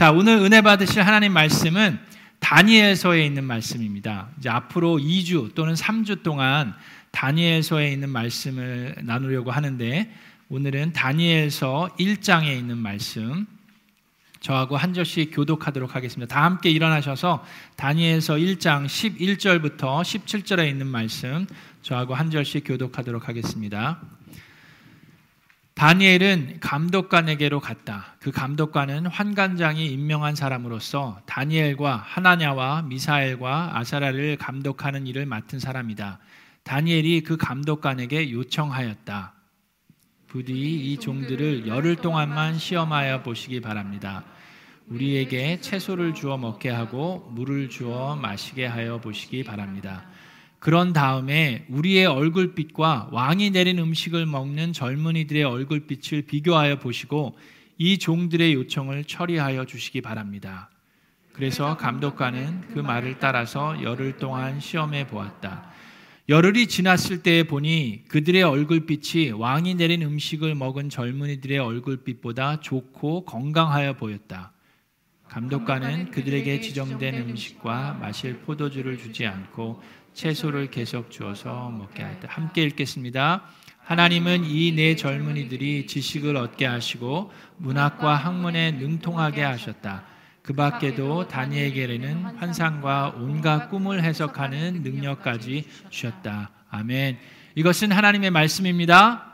자, 오늘 은혜 받으실 하나님 말씀은 다니엘서에 있는 말씀입니다. 이제 앞으로 2주 또는 3주 동안 다니엘서에 있는 말씀을 나누려고 하는데 오늘은 다니엘서 1장에 있는 말씀 저하고 한 절씩 교독하도록 하겠습니다. 다 함께 일어나셔서 다니엘서 1장 11절부터 17절에 있는 말씀 저하고 한 절씩 교독하도록 하겠습니다. 다니엘은 감독관에게로 갔다. 그 감독관은 환관장이 임명한 사람으로서 다니엘과 하나냐와 미사엘과 아사라를 감독하는 일을 맡은 사람이다. 다니엘이 그 감독관에게 요청하였다. 부디 이 종들을 열흘 동안만 시험하여 보시기 바랍니다. 우리에게 채소를 주어 먹게 하고 물을 주어 마시게 하여 보시기 바랍니다. 그런 다음에 우리의 얼굴빛과 왕이 내린 음식을 먹는 젊은이들의 얼굴빛을 비교하여 보시고 이 종들의 요청을 처리하여 주시기 바랍니다. 그래서 감독관은 그 말을 따라서 열흘 동안 시험해 보았다. 열흘이 지났을 때에 보니 그들의 얼굴빛이 왕이 내린 음식을 먹은 젊은이들의 얼굴빛보다 좋고 건강하여 보였다. 감독관은 그들에게 지정된 음식과 마실 포도주를 주지 않고 채소를 계속 주어서 먹게 하였다. 함께 읽겠습니다. 하나님은 이 네 젊은이들이 지식을 얻게 하시고 문학과 학문에 능통하게 하셨다. 그 밖에도 다니에게는 환상과 온갖 꿈을 해석하는 능력까지 주셨다. 아멘. 이것은 하나님의 말씀입니다.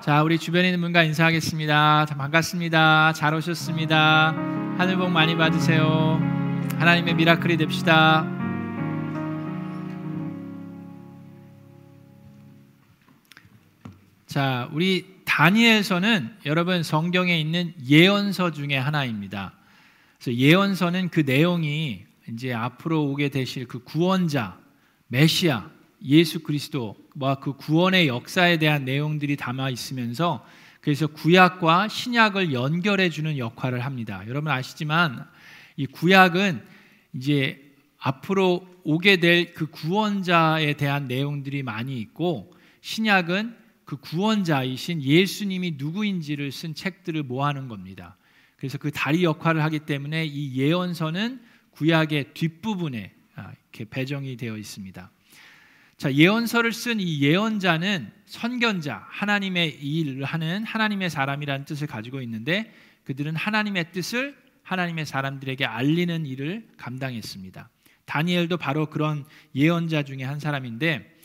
자, 우리 주변에 있는 분과 인사하겠습니다. 반갑습니다. 잘 오셨습니다. 하늘 복 많이 받으세요. 하나님의 미라클이 됩시다. 자, 우리 다니엘서는 여러분 성경에 있는 예언서 중에 하나입니다. 그래서 예언서는 그 내용이 이제 앞으로 오게 되실 그 구원자, 메시아, 예수 그리스도와 그 구원의 역사에 대한 내용들이 담아 있으면서 그래서 구약과 신약을 연결해 주는 역할을 합니다. 여러분 아시지만 이 구약은 이제 앞으로 오게 될 그 구원자에 대한 내용들이 많이 있고 신약은 그 구원자이신 예수님이 누구인지를 쓴 책들을 모아놓은 겁니다. 그래서 그 다리 역할을 하기 때문에 이 예언서는 구약의 뒷부분에 아, 이렇게 배정이 되어 있습니다. 자, 예언서를 쓴 이 예언자는 선견자, 하나님의 일을 하는 하나님의 사람이라는 뜻을 가지고 있는데 그들은 하나님의 뜻을 하나님의 사람들에게 알리는 일을 감당했습니다. 다니엘도 바로 그런 예언자 중에 한 사람인데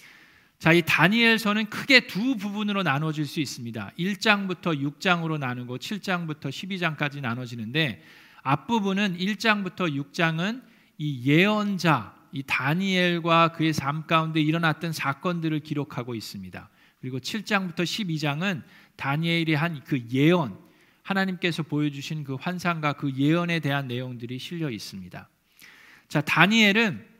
자, 이 다니엘서는 크게 두 부분으로 나눠질 수 있습니다. 1장부터 6장으로 나누고 7장부터 12장까지 나눠지는데 앞부분은 1장부터 6장은 이 예언자, 이 다니엘과 그의 삶 가운데 일어났던 사건들을 기록하고 있습니다. 그리고 7장부터 12장은 다니엘이 한 그 예언, 하나님께서 보여주신 그 환상과 그 예언에 대한 내용들이 실려 있습니다. 자, 다니엘은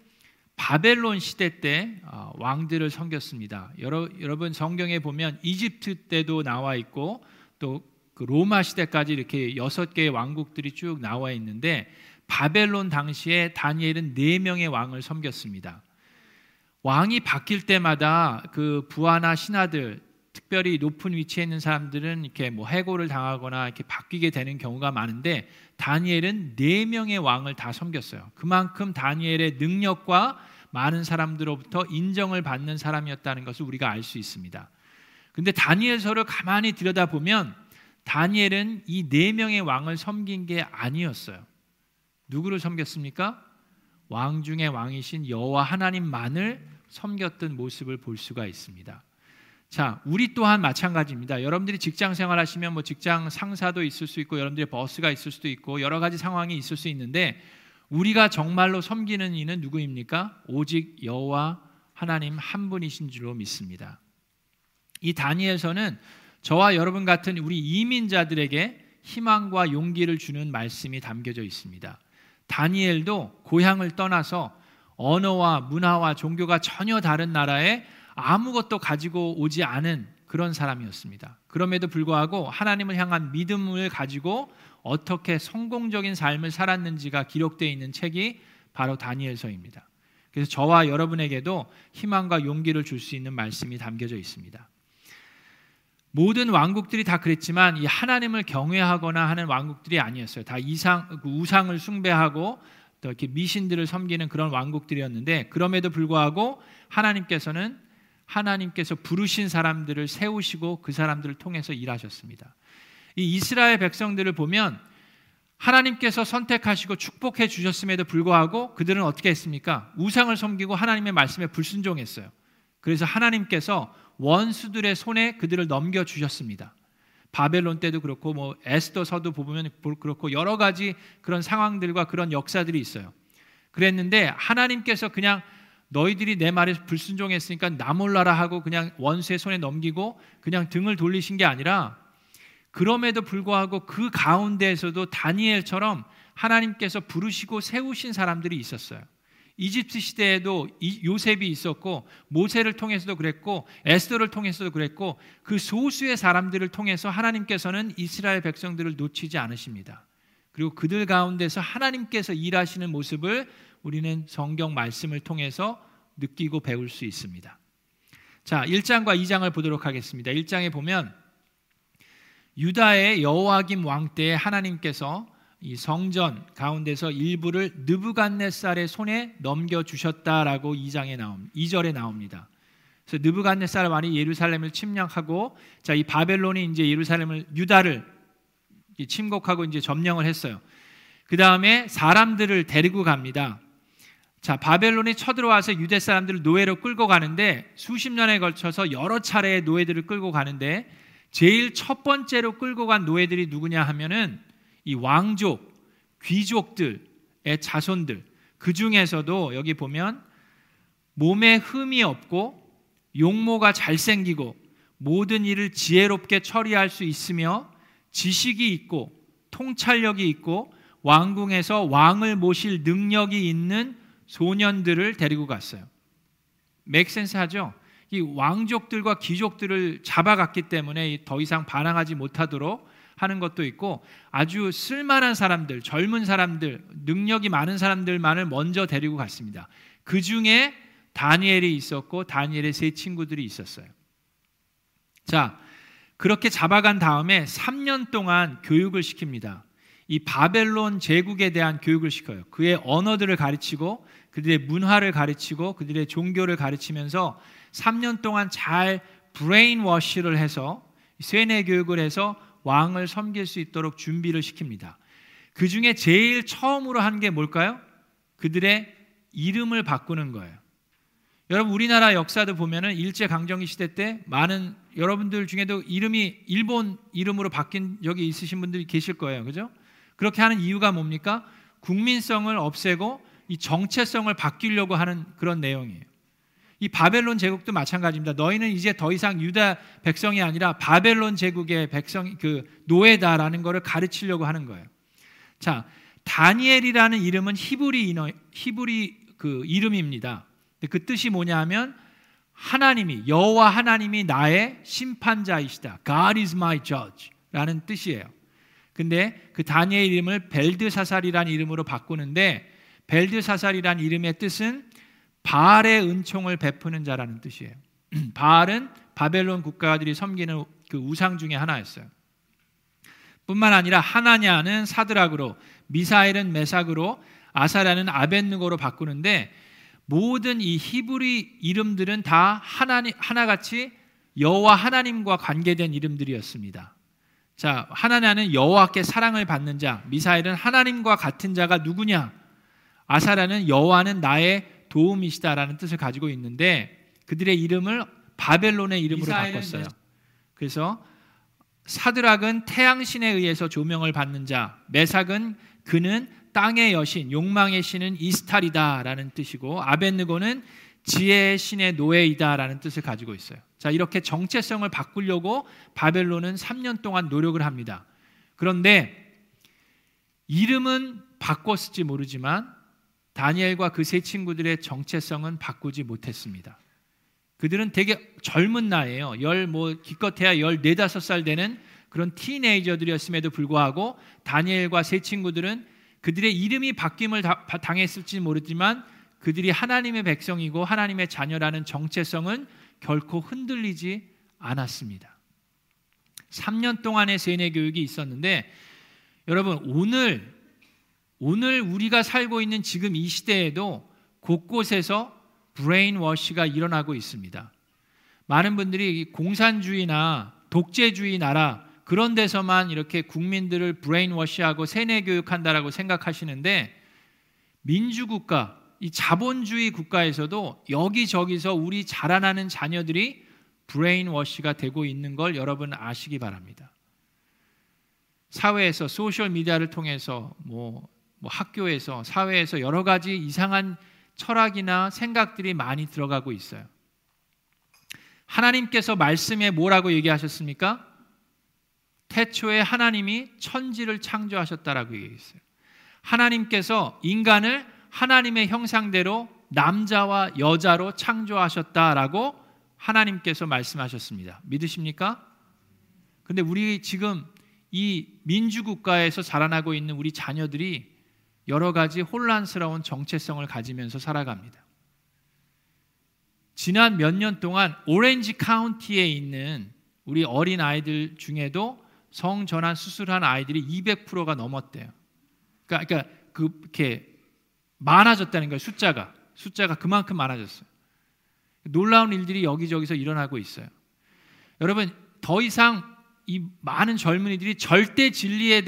바벨론 시대 때 어, 왕들을 섬겼습니다. 여러분 성경에 보면 이집트 때도 나와 있고 또 그 로마 시대까지 이렇게 여섯 개의 왕국들이 쭉 나와 있는데 바벨론 당시에 다니엘은 네 명의 왕을 섬겼습니다. 왕이 바뀔 때마다 그 부하나 신하들 특별히 높은 위치에 있는 사람들은 이렇게 뭐 해고를 당하거나 이렇게 바뀌게 되는 경우가 많은데 다니엘은 네 명의 왕을 다 섬겼어요. 그만큼 다니엘의 능력과 많은 사람들로부터 인정을 받는 사람이었다는 것을 우리가 알 수 있습니다. 근데 다니엘서를 가만히 들여다보면 다니엘은 이 네 명의 왕을 섬긴 게 아니었어요. 누구를 섬겼습니까? 왕 중의 왕이신 여호와 하나님만을 섬겼던 모습을 볼 수가 있습니다. 자, 우리 또한 마찬가지입니다. 여러분들이 직장 생활하시면 뭐 직장 상사도 있을 수 있고 여러분들의 버스가 있을 수도 있고 여러 가지 상황이 있을 수 있는데 우리가 정말로 섬기는 이는 누구입니까? 오직 여호와 하나님 한 분이신 줄로 믿습니다. 이 다니엘서는 저와 여러분 같은 우리 이민자들에게 희망과 용기를 주는 말씀이 담겨져 있습니다. 다니엘도 고향을 떠나서 언어와 문화와 종교가 전혀 다른 나라에 아무것도 가지고 오지 않은 그런 사람이었습니다. 그럼에도 불구하고 하나님을 향한 믿음을 가지고 어떻게 성공적인 삶을 살았는지가 기록되어 있는 책이 바로 다니엘서입니다. 그래서 저와 여러분에게도 희망과 용기를 줄 수 있는 말씀이 담겨져 있습니다. 모든 왕국들이 다 그랬지만 이 하나님을 경외하거나 하는 왕국들이 아니었어요. 다 이상 그 우상을 숭배하고 또 이렇게 미신들을 섬기는 그런 왕국들이었는데 그럼에도 불구하고 하나님께서는 하나님께서 부르신 사람들을 세우시고 그 사람들을 통해서 일하셨습니다. 이 이스라엘 백성들을 보면 하나님께서 선택하시고 축복해 주셨음에도 불구하고 그들은 어떻게 했습니까? 우상을 섬기고 하나님의 말씀에 불순종했어요. 그래서 하나님께서 원수들의 손에 그들을 넘겨 주셨습니다. 바벨론 때도 그렇고 뭐 에스더서도 보면 그렇고 여러 가지 그런 상황들과 그런 역사들이 있어요. 그랬는데 하나님께서 그냥 너희들이 내 말에 불순종했으니까 나 몰라라 하고 그냥 원수의 손에 넘기고 그냥 등을 돌리신 게 아니라 그럼에도 불구하고 그 가운데에서도 다니엘처럼 하나님께서 부르시고 세우신 사람들이 있었어요. 이집트 시대에도 요셉이 있었고 모세를 통해서도 그랬고 에스더를 통해서도 그랬고 그 소수의 사람들을 통해서 하나님께서는 이스라엘 백성들을 놓치지 않으십니다. 그리고 그들 가운데서 하나님께서 일하시는 모습을 우리는 성경 말씀을 통해서 느끼고 배울 수 있습니다. 자, 1장과 2장을 보도록 하겠습니다. 1장에 보면 유다의 여호와김 왕 때에 하나님께서 이 성전 가운데서 일부를 느부갓네살의 손에 넘겨 주셨다라고 2장에 나옵 2절에 나옵니다. 그래서 느부갓네살 왕이 예루살렘을 침략하고 자 이 바벨론이 이제 예루살렘을 유다를 침공하고 이제 점령을 했어요. 그 다음에 사람들을 데리고 갑니다. 자 바벨론이 쳐들어와서 유대 사람들을 노예로 끌고 가는데 수십 년에 걸쳐서 여러 차례 노예들을 끌고 가는데 제일 첫 번째로 끌고 간 노예들이 누구냐 하면은 이 왕족, 귀족들의 자손들. 그 중에서도 여기 보면 몸에 흠이 없고 용모가 잘생기고 모든 일을 지혜롭게 처리할 수 있으며 지식이 있고 통찰력이 있고 왕궁에서 왕을 모실 능력이 있는 소년들을 데리고 갔어요. 맥센스 하죠? 이 왕족들과 귀족들을 잡아갔기 때문에 더 이상 반항하지 못하도록 하는 것도 있고 아주 쓸만한 사람들, 젊은 사람들, 능력이 많은 사람들만을 먼저 데리고 갔습니다. 그 중에 다니엘이 있었고 다니엘의 세 친구들이 있었어요. 자, 그렇게 잡아간 다음에 3년 동안 교육을 시킵니다. 이 바벨론 제국에 대한 교육을 시켜요. 그의 언어들을 가르치고 그들의 문화를 가르치고 그들의 종교를 가르치면서 3년 동안 잘 brainwash를 해서 세뇌 교육을 해서 왕을 섬길 수 있도록 준비를 시킵니다. 그 중에 제일 처음으로 한 게 뭘까요? 그들의 이름을 바꾸는 거예요. 여러분 우리나라 역사도 보면은 일제 강점기 시대 때 많은 여러분들 중에도 이름이 일본 이름으로 바뀐 여기 있으신 분들이 계실 거예요. 그죠? 그렇게 하는 이유가 뭡니까? 국민성을 없애고 이 정체성을 바뀌려고 하는 그런 내용이에요. 이 바벨론 제국도 마찬가지입니다. 너희는 이제 더 이상 유다 백성이 아니라 바벨론 제국의 백성 그 노예다라는 것을 가르치려고 하는 거예요. 자, 다니엘이라는 이름은 히브리 인어 히브리 그 이름입니다. 그 뜻이 뭐냐면 하나님이 여호와 하나님이 나의 심판자이시다. God is my judge라는 뜻이에요. 근데 그 다니엘 이름을 벨드사살이라는 이름으로 바꾸는데 벨드사살이라는 이름의 뜻은 바알의 은총을 베푸는 자라는 뜻이에요. 바알은 바벨론 국가들이 섬기는 그 우상 중에 하나였어요. 뿐만 아니라 하나냐는 사드락으로, 미사엘은 메삭으로, 아사라는 아벤느고로 바꾸는데 모든 이 히브리 이름들은 다 하나님 하나같이 여호와 하나님과 관계된 이름들이었습니다. 자, 하나냐는 여호와께 사랑을 받는 자, 미사엘은 하나님과 같은 자가 누구냐? 아사라는 여호와는 나의 도움이시다라는 뜻을 가지고 있는데 그들의 이름을 바벨론의 이름으로 바꿨어요. 그래서 사드락은 태양신에 의해서 조명을 받는 자, 메삭은 그는 땅의 여신, 욕망의 신은 이스탈이다라는 뜻이고 아벤느고는 지혜의 신의 노예이다라는 뜻을 가지고 있어요. 자, 이렇게 정체성을 바꾸려고 바벨론은 3년 동안 노력을 합니다. 그런데 이름은 바꿨을지 모르지만 다니엘과 그 세 친구들의 정체성은 바꾸지 못했습니다. 그들은 되게 젊은 나이에요. 열 뭐 기껏해야 열 네 다섯 살 되는 그런 teenager들이었음에도 불구하고 다니엘과 세 친구들은 그들의 이름이 바뀜을 당했을지 모르지만 그들이 하나님의 백성이고 하나님의 자녀라는 정체성은 결코 흔들리지 않았습니다. 3년 동안의 세뇌 교육이 있었는데 여러분 오늘 오늘 우리가 살고 있는 지금 이 시대에도 곳곳에서 brainwash가 일어나고 있습니다. 많은 분들이 공산주의나 독재주의 나라 그런 데서만 이렇게 국민들을 brainwash하고 세뇌 교육한다라고 생각하시는데 민주국가 이 자본주의 국가에서도 여기저기서 우리 자라나는 자녀들이 brainwash가 되고 있는 걸 여러분 아시기 바랍니다. 사회에서 소셜 미디어를 통해서 뭐, 뭐 학교에서 사회에서 여러 가지 이상한 철학이나 생각들이 많이 들어가고 있어요. 하나님께서 말씀에 뭐라고 얘기하셨습니까? 태초에 하나님이 천지를 창조하셨다라고 얘기했어요. 하나님께서 인간을 하나님의 형상대로 남자와 여자로 창조하셨다라고 하나님께서 말씀하셨습니다. 믿으십니까? 근데 우리 지금 이 민주국가에서 자라나고 있는 우리 자녀들이 여러 가지 혼란스러운 정체성을 가지면서 살아갑니다. 지난 몇 년 동안 오렌지 카운티에 있는 우리 어린 아이들 중에도 성전환 수술한 아이들이 200%가 넘었대요. 그러니까, 그러니까 그렇게 많아졌다는 거예요. 숫자가 숫자가 그만큼 많아졌어요. 놀라운 일들이 여기저기서 일어나고 있어요. 여러분 더 이상 이 많은 젊은이들이 절대 진리에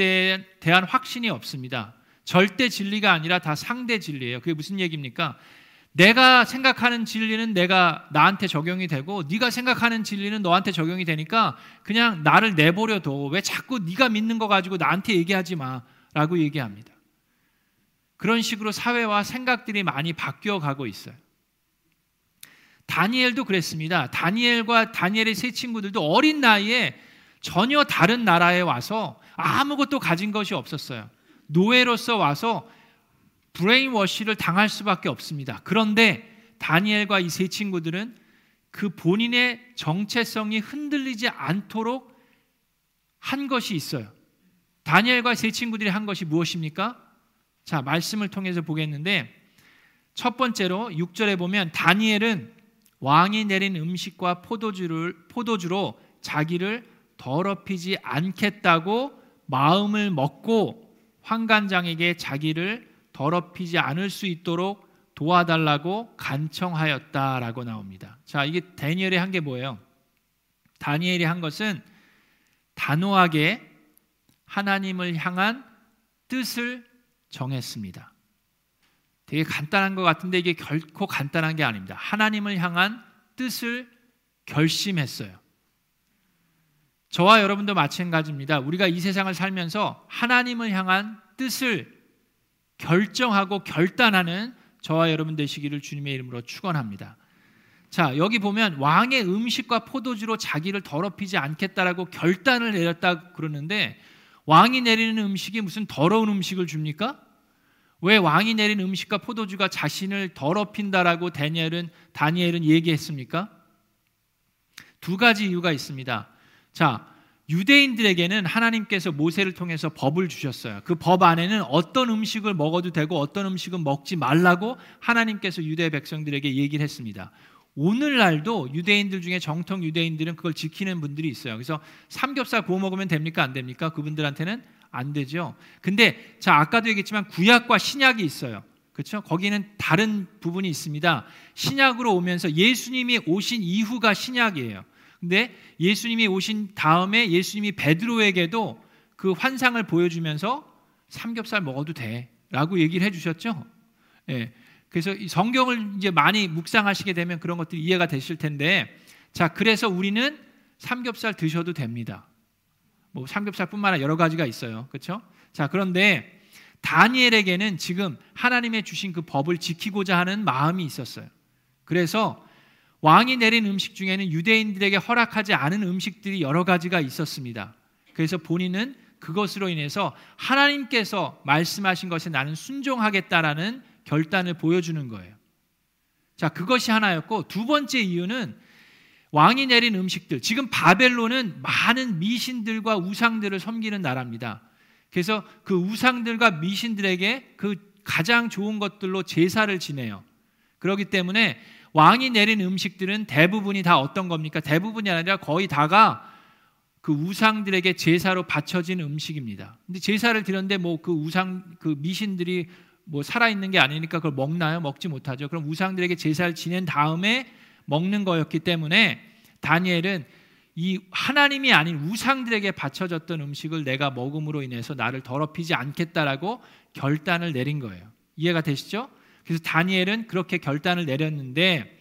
대한 확신이 없습니다. 절대 진리가 아니라 다 상대 진리예요. 그게 무슨 얘기입니까? 내가 생각하는 진리는 내가 나한테 적용이 되고 네가 생각하는 진리는 너한테 적용이 되니까 그냥 나를 내버려 둬. 왜 자꾸 네가 믿는 거 가지고 나한테 얘기하지 마라고 얘기합니다. 그런 식으로 사회와 생각들이 많이 바뀌어 가고 있어요. 다니엘도 그랬습니다. 다니엘과 다니엘의 세 친구들도 어린 나이에 전혀 다른 나라에 와서 아무것도 가진 것이 없었어요. 노예로서 와서 브레인워시를 당할 수밖에 없습니다. 그런데 다니엘과 이 세 친구들은 그 본인의 정체성이 흔들리지 않도록 한 것이 있어요. 다니엘과 세 친구들이 한 것이 무엇입니까? 자, 말씀을 통해서 보겠는데 첫 번째로 6절에 보면 다니엘은 왕이 내린 음식과 포도주를 포도주로 자기를 더럽히지 않겠다고 마음을 먹고 환관장에게 자기를 더럽히지 않을 수 있도록 도와달라고 간청하였다라고 나옵니다. 자, 이게 다니엘이 한 게 뭐예요? 다니엘이 한 것은 단호하게 하나님을 향한 뜻을 정했습니다. 되게 간단한 것 같은데 이게 결코 간단한 게 아닙니다. 하나님을 향한 뜻을 결심했어요. 저와 여러분도 마찬가지입니다. 우리가 이 세상을 살면서 하나님을 향한 뜻을 결정하고 결단하는 저와 여러분 되시기를 주님의 이름으로 축원합니다. 자, 여기 보면 왕의 음식과 포도주로 자기를 더럽히지 않겠다라고 결단을 내렸다 그러는데 왕이 내리는 음식이 무슨 더러운 음식을 줍니까? 왜 왕이 내린 음식과 포도주가 자신을 더럽힌다라고 다니엘은 다니엘은 얘기했습니까? 두 가지 이유가 있습니다. 자, 유대인들에게는 하나님께서 모세를 통해서 법을 주셨어요. 그 법 안에는 어떤 음식을 먹어도 되고 어떤 음식은 먹지 말라고 하나님께서 유대 백성들에게 얘기를 했습니다. 오늘날도 유대인들 중에 정통 유대인들은 그걸 지키는 분들이 있어요. 그래서 삼겹살 구워 먹으면 됩니까? 안 됩니까? 그분들한테는 안 되죠. 근데 자 아까도 얘기했지만 구약과 신약이 있어요. 그렇죠? 거기는 다른 부분이 있습니다. 신약으로 오면서 예수님이 오신 이후가 신약이에요. 근데 예수님이 오신 다음에 예수님이 베드로에게도 그 환상을 보여주면서 삼겹살 먹어도 돼라고 얘기를 해주셨죠. 예. 그래서 성경을 이제 많이 묵상하시게 되면 그런 것들이 이해가 되실 텐데 자 그래서 우리는 삼겹살 드셔도 됩니다. 뭐 삼겹살뿐만 아니라 여러 가지가 있어요. 그렇죠? 자 그런데 다니엘에게는 지금 하나님의 주신 그 법을 지키고자 하는 마음이 있었어요. 그래서 왕이 내린 음식 중에는 유대인들에게 허락하지 않은 음식들이 여러 가지가 있었습니다. 그래서 본인은 그것으로 인해서 하나님께서 말씀하신 것에 나는 순종하겠다라는 결단을 보여주는 거예요. 자, 그것이 하나였고 두 번째 이유는 왕이 내린 음식들. 지금 바벨론은 많은 미신들과 우상들을 섬기는 나라입니다. 그래서 그 우상들과 미신들에게 그 가장 좋은 것들로 제사를 지내요. 그렇기 때문에 왕이 내린 음식들은 대부분이 다 어떤 겁니까? 대부분이 아니라 거의 다가 그 우상들에게 제사로 바쳐진 음식입니다. 근데 제사를 드렸는데 뭐 그 우상 그 미신들이 뭐 살아 있는 게 아니니까 그걸 먹나요? 먹지 못하죠. 그럼 우상들에게 제사를 지낸 다음에 먹는 거였기 때문에 다니엘은 이 하나님이 아닌 우상들에게 바쳐졌던 음식을 내가 먹음으로 인해서 나를 더럽히지 않겠다라고 결단을 내린 거예요. 이해가 되시죠? 그래서 다니엘은 그렇게 결단을 내렸는데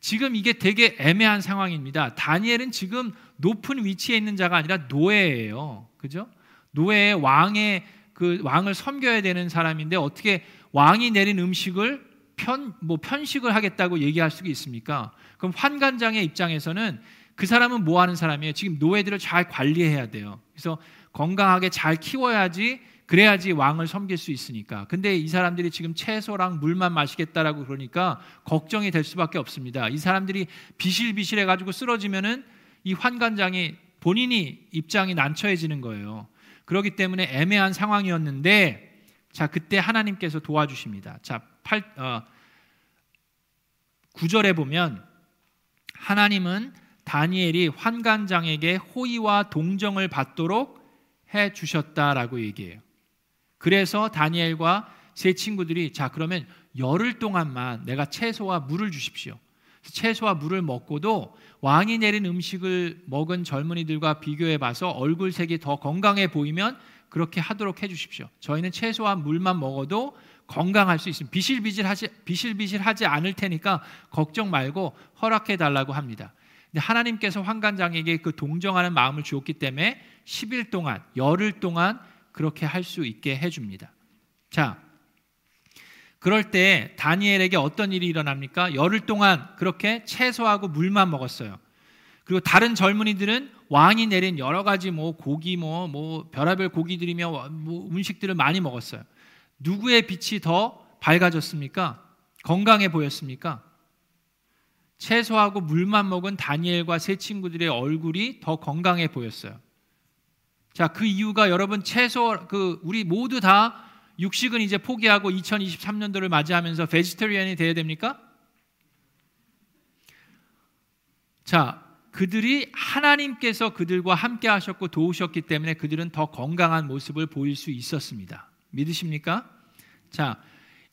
지금 이게 되게 애매한 상황입니다. 다니엘은 지금 높은 위치에 있는 자가 아니라 노예예요. 그죠? 노예 왕의 그 왕을 섬겨야 되는 사람인데 어떻게 왕이 내린 음식을 편 뭐 편식을 하겠다고 얘기할 수가 있습니까? 그럼 환관장의 입장에서는 그 사람은 뭐 하는 사람이에요? 지금 노예들을 잘 관리해야 돼요. 그래서 건강하게 잘 키워야지 그래야지 왕을 섬길 수 있으니까. 근데 이 사람들이 지금 채소랑 물만 마시겠다라고 그러니까 걱정이 될 수밖에 없습니다. 이 사람들이 비실비실해 가지고 쓰러지면은 이 환관장이 본인이 입장이 난처해지는 거예요. 그렇기 때문에 애매한 상황이었는데 자 그때 하나님께서 도와주십니다. 자 8, 어, 9절에 보면 하나님은 다니엘이 환관장에게 호의와 동정을 받도록 해 주셨다라고 얘기해요. 그래서 다니엘과 세 친구들이 자 그러면 열흘 동안만 내가 채소와 물을 주십시오. 채소와 물을 먹고도 왕이 내린 음식을 먹은 젊은이들과 비교해 봐서 얼굴색이 더 건강해 보이면 그렇게 하도록 해 주십시오. 저희는 채소와 물만 먹어도 건강할 수 있습니다. 비실비실하지 비실비실하지 않을 테니까 걱정 말고 허락해 달라고 합니다. 근데 하나님께서 환관장에게 그 동정하는 마음을 주었기 때문에 10일 동안 열흘 동안 그렇게 할 수 있게 해 줍니다. 자, 그럴 때 다니엘에게 어떤 일이 일어납니까? 열흘 동안 그렇게 채소하고 물만 먹었어요. 그리고 다른 젊은이들은 왕이 내린 여러 가지 뭐 고기 뭐, 뭐 별하별 고기들이며 뭐 음식들을 많이 먹었어요. 누구의 빛이 더 밝아졌습니까? 건강해 보였습니까? 채소하고 물만 먹은 다니엘과 세 친구들의 얼굴이 더 건강해 보였어요. 자, 그 이유가 여러분 채소 그 우리 모두 다 육식은 이제 포기하고 2023년도를 맞이하면서 베지터리안이 돼야 됩니까? 자, 그들이 하나님께서 그들과 함께 하셨고 도우셨기 때문에 그들은 더 건강한 모습을 보일 수 있었습니다. 믿으십니까? 자,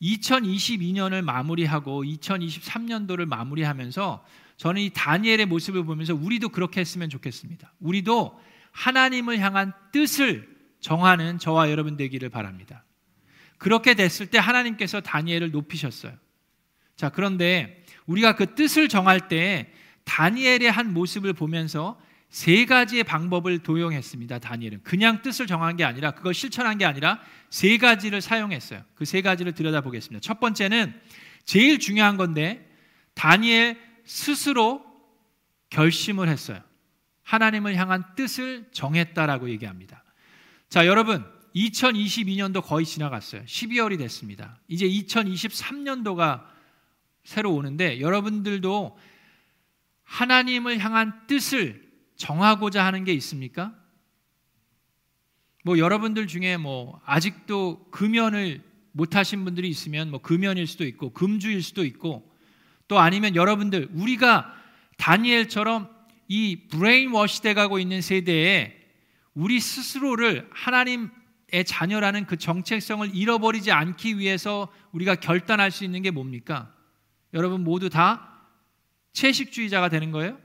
2022년을 마무리하고 2023년도를 마무리하면서 저는 이 다니엘의 모습을 보면서 우리도 그렇게 했으면 좋겠습니다. 우리도 하나님을 향한 뜻을 정하는 저와 여러분 되기를 바랍니다. 그렇게 됐을 때 하나님께서 다니엘을 높이셨어요. 자, 그런데 우리가 그 뜻을 정할 때 다니엘의 한 모습을 보면서 세 가지의 방법을 도용했습니다. 다니엘은 그냥 뜻을 정한 게 아니라 그걸 실천한 게 아니라 세 가지를 사용했어요. 그 세 가지를 들여다보겠습니다. 첫 번째는 제일 중요한 건데 다니엘 스스로 결심을 했어요. 하나님을 향한 뜻을 정했다라고 얘기합니다. 자, 여러분, 2022년도 거의 지나갔어요. 12월이 됐습니다. 이제 2023년도가 새로 오는데 여러분들도 하나님을 향한 뜻을 정하고자 하는 게 있습니까? 뭐 여러분들 중에 뭐 아직도 금연을 못 하신 분들이 있으면 뭐 금연일 수도 있고 금주일 수도 있고 또 아니면 여러분들 우리가 다니엘처럼 이 brainwash 돼 가고 있는 세대에 우리 스스로를 하나님의 자녀라는 그 정체성을 잃어버리지 않기 위해서 우리가 결단할 수 있는 게 뭡니까? 여러분 모두 다 채식주의자가 되는 거예요?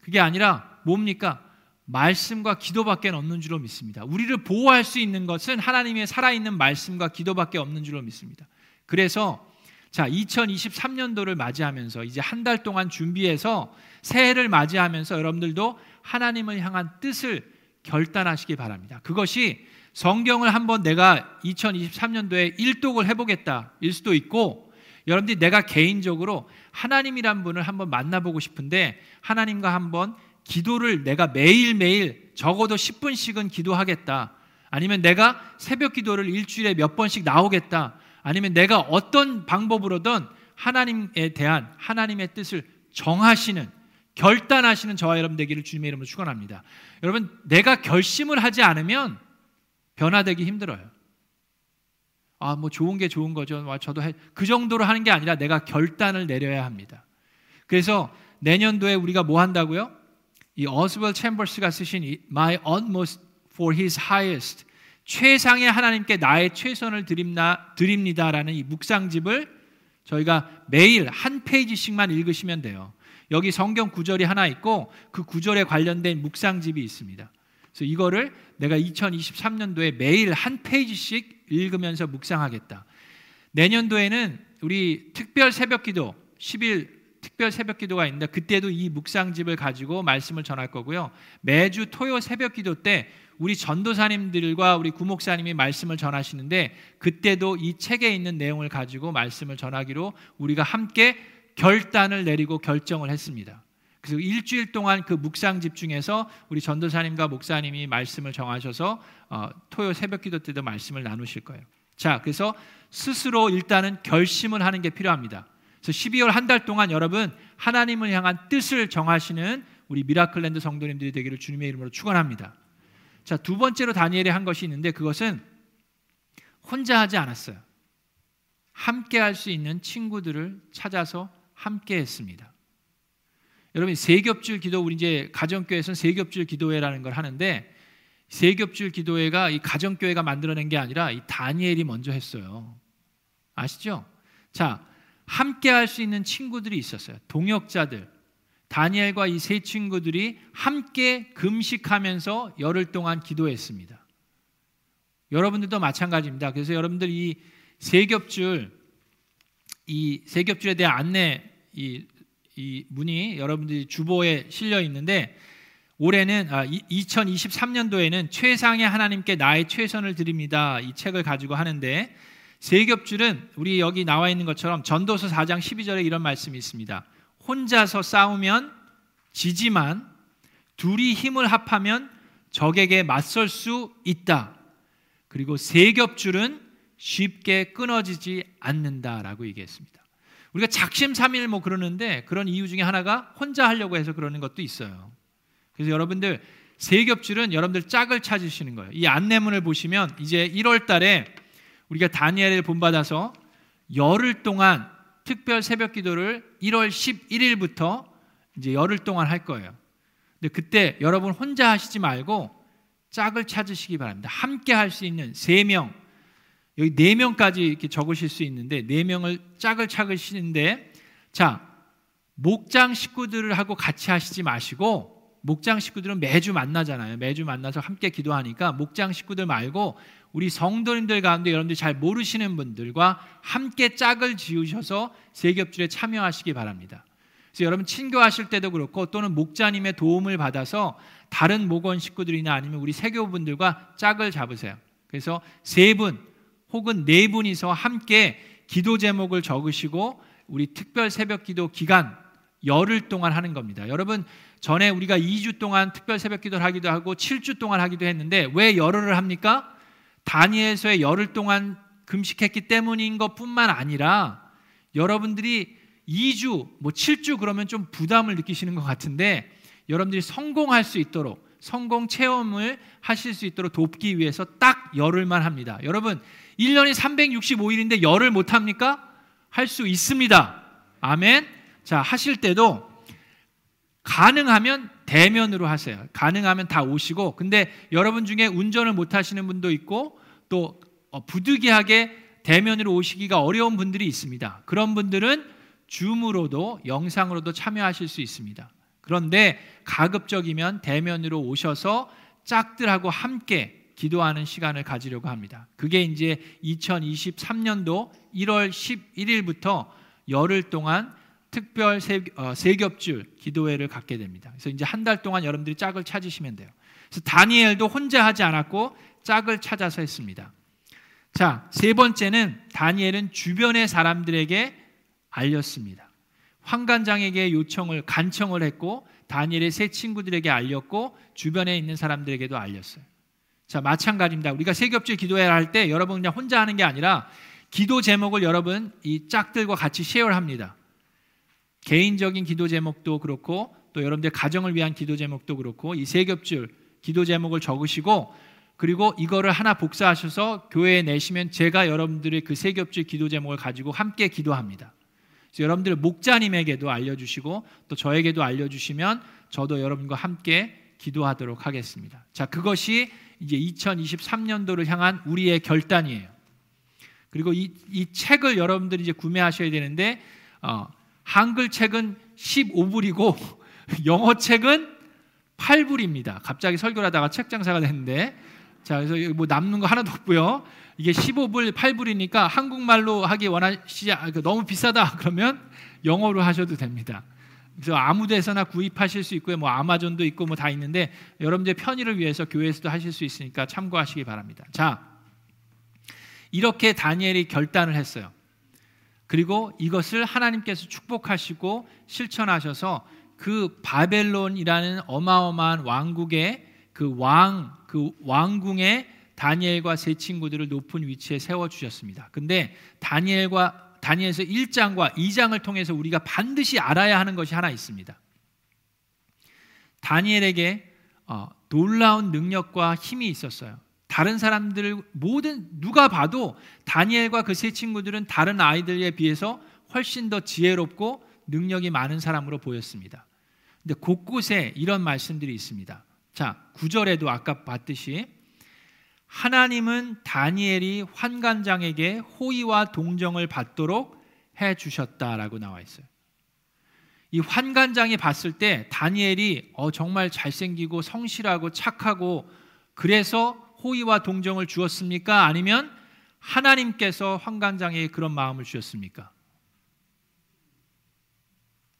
그게 아니라 뭡니까? 말씀과 기도밖에 없는 줄로 믿습니다. 우리를 보호할 수 있는 것은 하나님의 살아있는 말씀과 기도밖에 없는 줄로 믿습니다. 그래서 자, 2023년도를 맞이하면서 이제 한 달 동안 준비해서 새해를 맞이하면서 여러분들도 하나님을 향한 뜻을 결단하시기 바랍니다. 그것이 성경을 한번 내가 2023년도에 일독을 해보겠다 일 수도 있고 여러분들이 내가 개인적으로 하나님이란 분을 한번 만나보고 싶은데 하나님과 한번 기도를 내가 매일매일 적어도 10분씩은 기도하겠다. 아니면 내가 새벽 기도를 일주일에 몇 번씩 나오겠다. 아니면 내가 어떤 방법으로든 하나님에 대한 하나님의 뜻을 정하시는 결단하시는 저와 여러분 되기를 주님의 이름으로 축원합니다. 여러분 내가 결심을 하지 않으면 변화되기 힘들어요. 아, 뭐 좋은 게 좋은 거죠. 와, 저도 해. 그 정도로 하는 게 아니라 내가 결단을 내려야 합니다. 그래서 내년도에 우리가 뭐 한다고요? 이 어스벌 챔버스가 쓰신 My utmost for his highest 최상의 하나님께 나의 최선을 드립나, 드립니다라는 이 묵상집을 저희가 매일 한 페이지씩만 읽으시면 돼요. 여기 성경 구절이 하나 있고 그 구절에 관련된 묵상집이 있습니다. 그래서 이거를 내가 2023년도에 매일 한 페이지씩 읽으면서 묵상하겠다. 내년도에는 우리 특별 새벽 기도 10일 특별 새벽 기도가 있는데 그때도 이 묵상집을 가지고 말씀을 전할 거고요. 매주 토요 새벽 기도 때 우리 전도사님들과 우리 구목사님이 말씀을 전하시는데 그때도 이 책에 있는 내용을 가지고 말씀을 전하기로 우리가 함께 결단을 내리고 결정을 했습니다. 그래서 일주일 동안 그 묵상 집중해서 우리 전도사님과 목사님이 말씀을 정하셔서 어, 토요 새벽 기도 때도 말씀을 나누실 거예요. 자, 그래서 스스로 일단은 결심을 하는 게 필요합니다. 그래서 12월 한 달 동안 여러분 하나님을 향한 뜻을 정하시는 우리 미라클랜드 성도님들이 되기를 주님의 이름으로 축원합니다. 자, 두 번째로 다니엘이 한 것이 있는데 그것은 혼자 하지 않았어요. 함께 할 수 있는 친구들을 찾아서 함께 했습니다. 여러분 세겹줄 기도 우리 이제 가정교회에서는 세겹줄 기도회라는 걸 하는데 세겹줄 기도회가 이 가정교회가 만들어낸 게 아니라 이 다니엘이 먼저 했어요. 아시죠? 자, 함께 할 수 있는 친구들이 있었어요. 동역자들. 다니엘과 이 세 친구들이 함께 금식하면서 열흘 동안 기도했습니다. 여러분들도 마찬가지입니다. 그래서 여러분들 이 세겹줄 이 세겹줄에 대한 안내 이, 이 문이 여러분들이 주보에 실려 있는데 올해는 아, 2023년도에는 최상의 하나님께 나의 최선을 드립니다. 이 책을 가지고 하는데 세 겹줄은 우리 여기 나와 있는 것처럼 전도서 4장 12절에 이런 말씀이 있습니다. 혼자서 싸우면 지지만 둘이 힘을 합하면 적에게 맞설 수 있다. 그리고 세 겹줄은 쉽게 끊어지지 않는다라고 얘기했습니다. 우리가 작심삼일 뭐 그러는데 그런 이유 중에 하나가 혼자 하려고 해서 그러는 것도 있어요. 그래서 여러분들 세 겹줄은 여러분들 짝을 찾으시는 거예요. 이 안내문을 보시면 이제 1월 달에 우리가 다니엘을 본받아서 열흘 동안 특별 새벽 기도를 1월 11일부터 이제 열흘 동안 할 거예요. 근데 그때 여러분 혼자 하시지 말고 짝을 찾으시기 바랍니다. 함께 할 수 있는 세 명, 여기 네 명까지 이렇게 적으실 수 있는데 네 명을 짝을 찾으시는데 자 목장 식구들을 하고 같이 하시지 마시고 목장 식구들은 매주 만나잖아요. 매주 만나서 함께 기도하니까 목장 식구들 말고 우리 성도님들 가운데 여러분들이 잘 모르시는 분들과 함께 짝을 지으셔서 세겹줄에 참여하시기 바랍니다. 그래서 여러분 친교하실 때도 그렇고 또는 목자님의 도움을 받아서 다른 목원 식구들이나 아니면 우리 세교분들과 짝을 잡으세요. 그래서 세 분 혹은 네 분이서 함께 기도 제목을 적으시고 우리 특별 새벽 기도 기간 열흘 동안 하는 겁니다. 여러분 전에 우리가 2주 동안 특별 새벽 기도를 하기도 하고 7주 동안 하기도 했는데 왜 열흘을 합니까? 다니엘서에 열흘 동안 금식했기 때문인 것뿐만 아니라 여러분들이 2주, 뭐 7주 그러면 좀 부담을 느끼시는 것 같은데 여러분들이 성공할 수 있도록 성공 체험을 하실 수 있도록 돕기 위해서 딱 열흘만 합니다. 여러분, 1년이 365일인데 열흘 못 합니까? 할 수 있습니다. 아멘. 자, 하실 때도 가능하면 대면으로 하세요. 가능하면 다 오시고, 근데 여러분 중에 운전을 못 하시는 분도 있고, 또 어, 부득이하게 대면으로 오시기가 어려운 분들이 있습니다. 그런 분들은 줌으로도 영상으로도 참여하실 수 있습니다. 그런데 가급적이면 대면으로 오셔서 짝들하고 함께 기도하는 시간을 가지려고 합니다. 그게 이제 2023년도 1월 11일부터 열흘 동안 특별 세, 어, 겹줄 기도회를 갖게 됩니다. 그래서 이제 한 달 동안 여러분들이 짝을 찾으시면 돼요. 그래서 다니엘도 혼자 하지 않았고 짝을 찾아서 했습니다. 자, 세 번째는 다니엘은 주변의 사람들에게 알렸습니다. 황관장에게 요청을 간청을 했고 다니엘의 세 친구들에게 알렸고 주변에 있는 사람들에게도 알렸어요. 자, 마찬가지입니다. 우리가 세겹줄 기도회 할때 여러분 그냥 혼자 하는 게 아니라 기도 제목을 여러분 이 짝들과 같이 쉐어를 합니다. 개인적인 기도 제목도 그렇고 또 여러분들 가정을 위한 기도 제목도 그렇고 이 세 겹줄 기도 제목을 적으시고 그리고 이거를 하나 복사하셔서 교회에 내시면 제가 여러분들의 그 세 겹줄 기도 제목을 가지고 함께 기도합니다. 여러분들 목자님에게도 알려주시고 또 저에게도 알려주시면 저도 여러분과 함께 기도하도록 하겠습니다. 자, 그것이 이제 2023년도를 향한 우리의 결단이에요. 그리고 이, 이 책을 여러분들이 이제 구매하셔야 되는데 어, 한글 책은 15불이고 영어 책은 8불입니다. 갑자기 설교를 하다가 책 장사가 됐는데 자, 그래서 뭐 남는 거 하나도 없고요. 이게 15불, 8불이니까 한국말로 하기 원하시지 아, 그 너무 비싸다 그러면 영어로 하셔도 됩니다. 그래서 아무 데서나 구입하실 수 있고요. 뭐 아마존도 있고 뭐 다 있는데 여러분들 편의를 위해서 교회에서도 하실 수 있으니까 참고하시기 바랍니다. 자, 이렇게 다니엘이 결단을 했어요. 그리고 이것을 하나님께서 축복하시고 실천하셔서 그 바벨론이라는 어마어마한 왕국의 그 왕, 그 왕궁에 다니엘과 세 친구들을 높은 위치에 세워 주셨습니다. 근데 다니엘과 다니엘서 1장과 2장을 통해서 우리가 반드시 알아야 하는 것이 하나 있습니다. 다니엘에게 어, 놀라운 능력과 힘이 있었어요. 다른 사람들 모든 누가 봐도 다니엘과 그 세 친구들은 다른 아이들에 비해서 훨씬 더 지혜롭고 능력이 많은 사람으로 보였습니다. 근데 곳곳에 이런 말씀들이 있습니다. 자, 9절에도 아까 봤듯이 하나님은 다니엘이 환관장에게 호의와 동정을 받도록 해 주셨다라고 나와 있어요. 이 환관장이 봤을 때 다니엘이 어, 정말 잘생기고 성실하고 착하고 그래서 호의와 동정을 주었습니까? 아니면 하나님께서 환관장에게 그런 마음을 주셨습니까?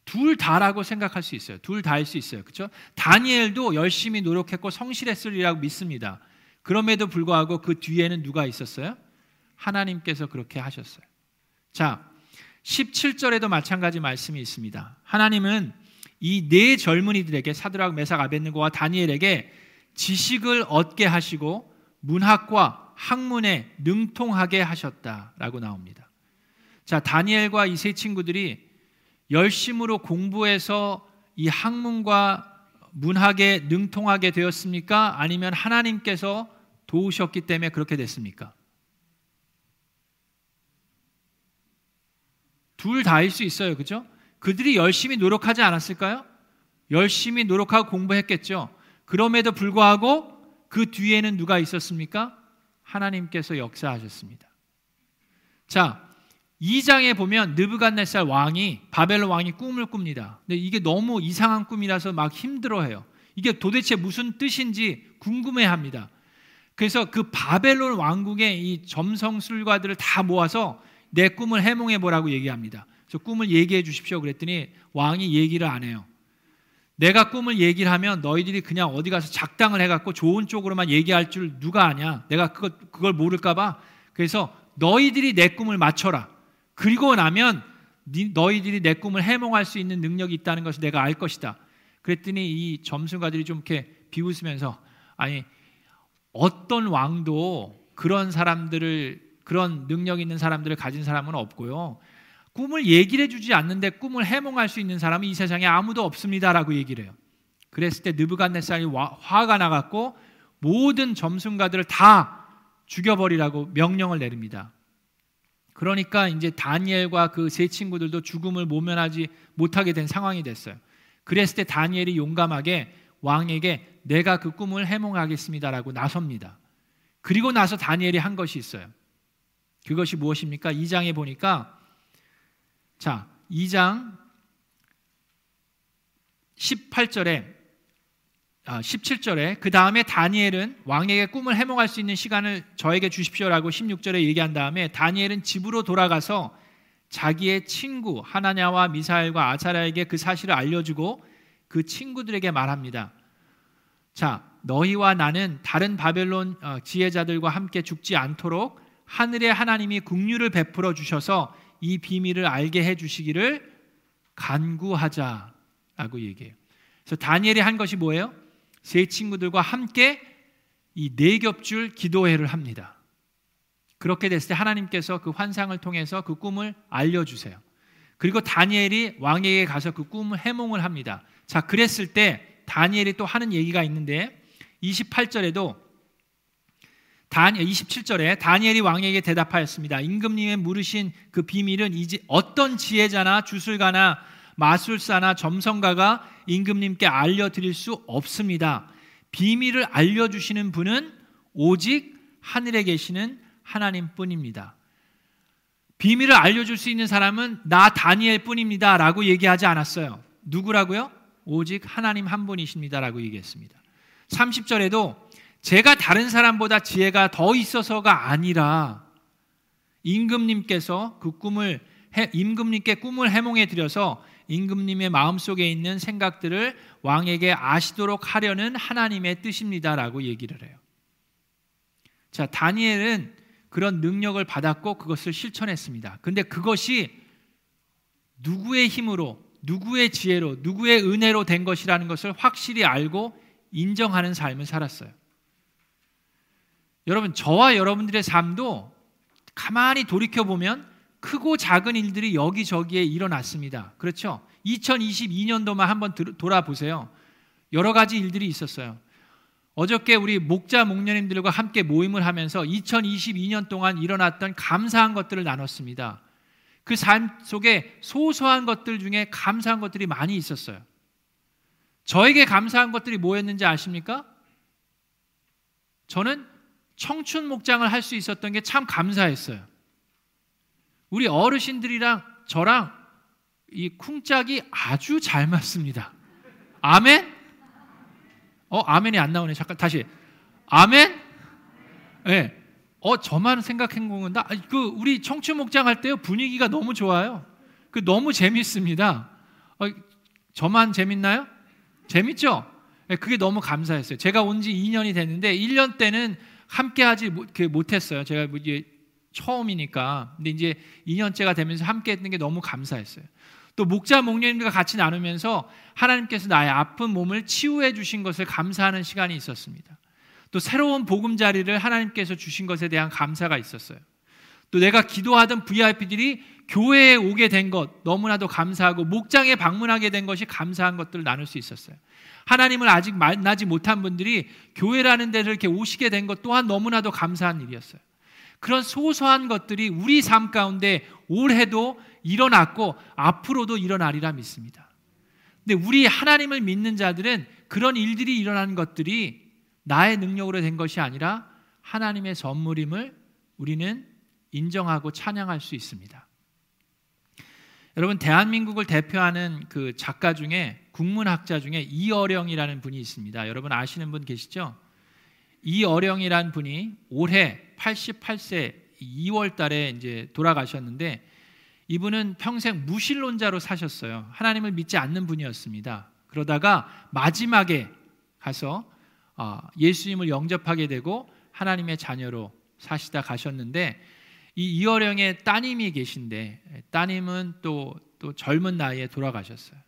둘 다라고 생각할 수 있어요. 둘 다일 수 있어요. 그렇죠? 다니엘도 열심히 노력했고 성실했으리라고 믿습니다. 그럼에도 불구하고 그 뒤에는 누가 있었어요? 하나님께서 그렇게 하셨어요. 자, 17절에도 마찬가지 말씀이 있습니다. 하나님은 이 네 젊은이들에게 사드락, 메삭, 아벤느고와 다니엘에게 지식을 얻게 하시고 문학과 학문에 능통하게 하셨다라고 나옵니다. 자, 다니엘과 이 세 친구들이 열심으로 공부해서 이 학문과 문학에 능통하게 되었습니까? 아니면 하나님께서 도우셨기 때문에 그렇게 됐습니까? 둘 다일 수 있어요. 그죠? 그들이 열심히 노력하지 않았을까요? 열심히 노력하고 공부했겠죠. 그럼에도 불구하고 그 뒤에는 누가 있었습니까? 하나님께서 역사하셨습니다. 자, 2장에 보면 느부갓네살 왕이 바벨론 왕이 꿈을 꿉니다. 근데 이게 너무 이상한 꿈이라서 막 힘들어해요. 이게 도대체 무슨 뜻인지 궁금해합니다. 그래서 그 바벨론 왕국의 이 점성술가들을 다 모아서 내 꿈을 해몽해 보라고 얘기합니다. 그래서 꿈을 얘기해 주십시오. 그랬더니 왕이 얘기를 안 해요. 내가 꿈을 얘기를 하면 너희들이 그냥 어디 가서 작당을 해갖고 좋은 쪽으로만 얘기할 줄 누가 아냐? 내가 그걸, 그걸 모를까봐. 그래서 너희들이 내 꿈을 맞춰라. 그리고 나면 너희들이 내 꿈을 해몽할 수 있는 능력이 있다는 것을 내가 알 것이다. 그랬더니 이 점수가들이 좀 이렇게 비웃으면서 아니 어떤 왕도 그런 사람들을 그런 능력 있는 사람들을 가진 사람은 없고요. 꿈을 얘기를 해주지 않는데 꿈을 해몽할 수 있는 사람은 이 세상에 아무도 없습니다라고 얘기를 해요. 그랬을 때 느부갓네살이 화가 나갔고 모든 점순가들을 다 죽여버리라고 명령을 내립니다. 그러니까 이제 다니엘과 그 세 친구들도 죽음을 모면하지 못하게 된 상황이 됐어요. 그랬을 때 다니엘이 용감하게 왕에게 내가 그 꿈을 해몽하겠습니다라고 나섭니다. 그리고 나서 다니엘이 한 것이 있어요. 그것이 무엇입니까? 2장에 보니까 자, 2장 18절에 아, 17절에 그 다음에 다니엘은 왕에게 꿈을 해몽할 수 있는 시간을 저에게 주십시오라고 16절에 얘기한 다음에 다니엘은 집으로 돌아가서 자기의 친구 하나냐와 미사엘과 아사랴에게 그 사실을 알려주고 그 친구들에게 말합니다. 자, 너희와 나는 다른 바벨론 어, 지혜자들과 함께 죽지 않도록 하늘의 하나님이 국류를 베풀어 주셔서 이 비밀을 알게 해 주시기를 간구하자라고 얘기해요. 그래서 다니엘이 한 것이 뭐예요? 세 친구들과 함께 이 네 겹줄 기도회를 합니다. 그렇게 됐을 때 하나님께서 그 환상을 통해서 그 꿈을 알려주세요. 그리고 다니엘이 왕에게 가서 그 꿈을 해몽을 합니다. 자, 그랬을 때 다니엘이 또 하는 얘기가 있는데 28절에도 다니 27절에 다니엘이 왕에게 대답하였습니다. 임금님의 물으신 그 비밀은 이제 어떤 지혜자나 주술가나 마술사나 점성가가 임금님께 알려드릴 수 없습니다. 비밀을 알려주시는 분은 오직 하늘에 계시는 하나님 뿐입니다. 비밀을 알려줄 수 있는 사람은 나 다니엘 뿐입니다. 라고 얘기하지 않았어요. 누구라고요? 오직 하나님 한 분이십니다 라고 얘기했습니다. 30절에도 제가 다른 사람보다 지혜가 더 있어서가 아니라 임금님께서 그 꿈을 임금님께 꿈을 해몽해 드려서 임금님의 마음속에 있는 생각들을 왕에게 아시도록 하려는 하나님의 뜻입니다라고 얘기를 해요. 자, 다니엘은 그런 능력을 받았고 그것을 실천했습니다. 근데 그것이 누구의 힘으로, 누구의 지혜로, 누구의 은혜로 된 것이라는 것을 확실히 알고 인정하는 삶을 살았어요. 여러분, 저와 여러분들의 삶도 가만히 돌이켜 보면 크고 작은 일들이 여기저기에 일어났습니다. 그렇죠? 2022년도만 한번 돌아보세요. 여러 가지 일들이 있었어요. 어저께 우리 목자 목녀님들과 함께 모임을 하면서 2022년 동안 일어났던 감사한 것들을 나눴습니다. 그 삶 속에 소소한 것들 중에 감사한 것들이 많이 있었어요. 저에게 감사한 것들이 뭐였는지 아십니까? 저는 청춘 목장을 할 수 있었던 게 참 감사했어요. 우리 어르신들이랑 저랑 이 쿵짝이 아주 잘 맞습니다. 아멘? 어, 아멘이 안 나오네. 잠깐 다시. 아멘? 예. 네. 어, 저만 생각한 건가? 그 우리 청춘 목장 할 때요 분위기가 너무 좋아요. 그 너무 재밌습니다. 어, 저만 재밌나요? 재밌죠? 네, 그게 너무 감사했어요. 제가 온 지 2년이 됐는데 1년 때는 함께 하지 못했어요. 제가 뭐 처음이니까. 근데 이제 2년째가 되면서 함께 했던 게 너무 감사했어요. 또 목자 목녀님들과 같이 나누면서 하나님께서 나의 아픈 몸을 치유해 주신 것을 감사하는 시간이 있었습니다. 또 새로운 보금자리를 하나님께서 주신 것에 대한 감사가 있었어요. 또 내가 기도하던 VIP들이 교회에 오게 된 것 너무나도 감사하고 목장에 방문하게 된 것이 감사한 것들을 나눌 수 있었어요. 하나님을 아직 만나지 못한 분들이 교회라는 데를 이렇게 오시게 된 것 또한 너무나도 감사한 일이었어요. 그런 소소한 것들이 우리 삶 가운데 올해도 일어났고 앞으로도 일어나리라 믿습니다. 근데 우리 하나님을 믿는 자들은 그런 일들이 일어나는 것들이 나의 능력으로 된 것이 아니라 하나님의 선물임을 우리는 인정하고 찬양할 수 있습니다. 여러분 대한민국을 대표하는 그 작가 중에 국문학자 중에 이어령이라는 분이 있습니다. 여러분 아시는 분 계시죠? 이어령이라는 분이 올해 88세 2월 달에 이제 돌아가셨는데 이분은 평생 무신론자로 사셨어요. 하나님을 믿지 않는 분이었습니다. 그러다가 마지막에 가서 어, 예수님을 영접하게 되고 하나님의 자녀로 사시다 가셨는데 이 이어령의 따님이 계신데 따님은 또, 또 젊은 나이에 돌아가셨어요.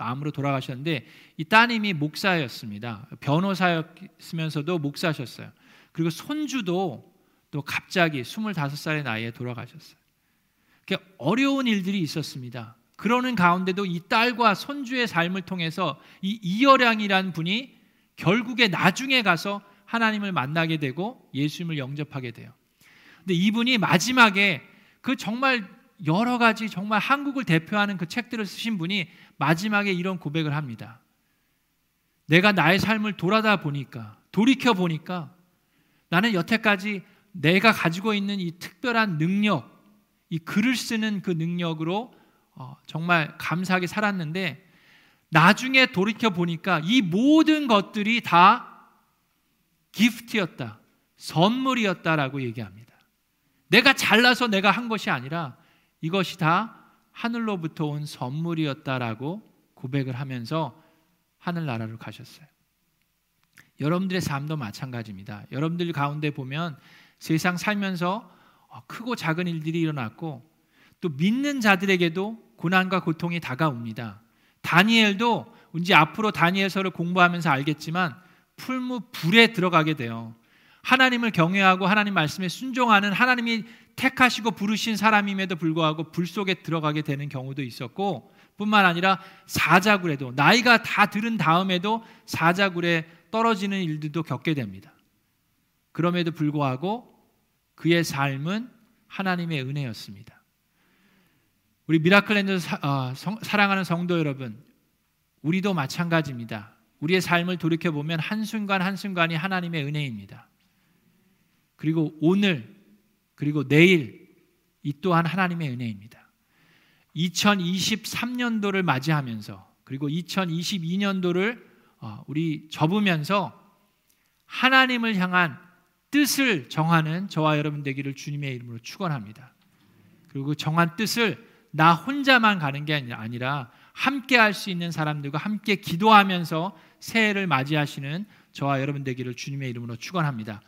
어, 암으로 돌아가셨는데 이 따님이 목사였습니다. 변호사였으면서도 목사셨어요. 그리고 손주도 또 갑자기 25살의 나이에 돌아가셨어요. 어려운 일들이 있었습니다. 그러는 가운데도 이 딸과 손주의 삶을 통해서 이 이어량이란 분이 결국에 나중에 가서 하나님을 만나게 되고 예수님을 영접하게 돼요. 근데 이분이 마지막에 그 정말 여러 가지 정말 한국을 대표하는 그 책들을 쓰신 분이 마지막에 이런 고백을 합니다. 내가 나의 삶을 돌아다 보니까 돌이켜 보니까 나는 여태까지 내가 가지고 있는 이 특별한 능력 이 글을 쓰는 그 능력으로 어, 정말 감사하게 살았는데 나중에 돌이켜 보니까 이 모든 것들이 다 기프트였다. 선물이었다라고 얘기합니다. 내가 잘나서 내가 한 것이 아니라 이것이 다 하늘로부터 온 선물이었다라고 고백을 하면서 하늘나라로 가셨어요. 여러분들의 삶도 마찬가지입니다. 여러분들 가운데 보면 세상 살면서 어, 크고 작은 일들이 일어났고 또 믿는 자들에게도 고난과 고통이 다가옵니다. 다니엘도 이제 앞으로 다니엘서를 공부하면서 알겠지만 풀무 불에 들어가게 돼요. 하나님을 경외하고 하나님 말씀에 순종하는 하나님이 택하시고 부르신 사람임에도 불구하고 불 속에 들어가게 되는 경우도 있었고 뿐만 아니라 사자굴에도 나이가 다 들은 다음에도 사자굴에 떨어지는 일들도 겪게 됩니다. 그럼에도 불구하고 그의 삶은 하나님의 은혜였습니다. 우리 미라클랜드 사, 어, 성, 사랑하는 성도 여러분, 우리도 마찬가지입니다. 우리의 삶을 돌이켜 보면 한순간 한순간이 하나님의 은혜입니다. 그리고 오늘 그리고 내일 이 또한 하나님의 은혜입니다. 2023년도를 맞이하면서 그리고 2022년도를 어, 우리 접으면서 하나님을 향한 뜻을 정하는 저와 여러분 되기를 주님의 이름으로 축원합니다. 그리고 그 정한 뜻을 나 혼자만 가는 게 아니라 함께 할 수 있는 사람들과 함께 기도하면서 새해를 맞이하시는 저와 여러분 되기를 주님의 이름으로 축원합니다.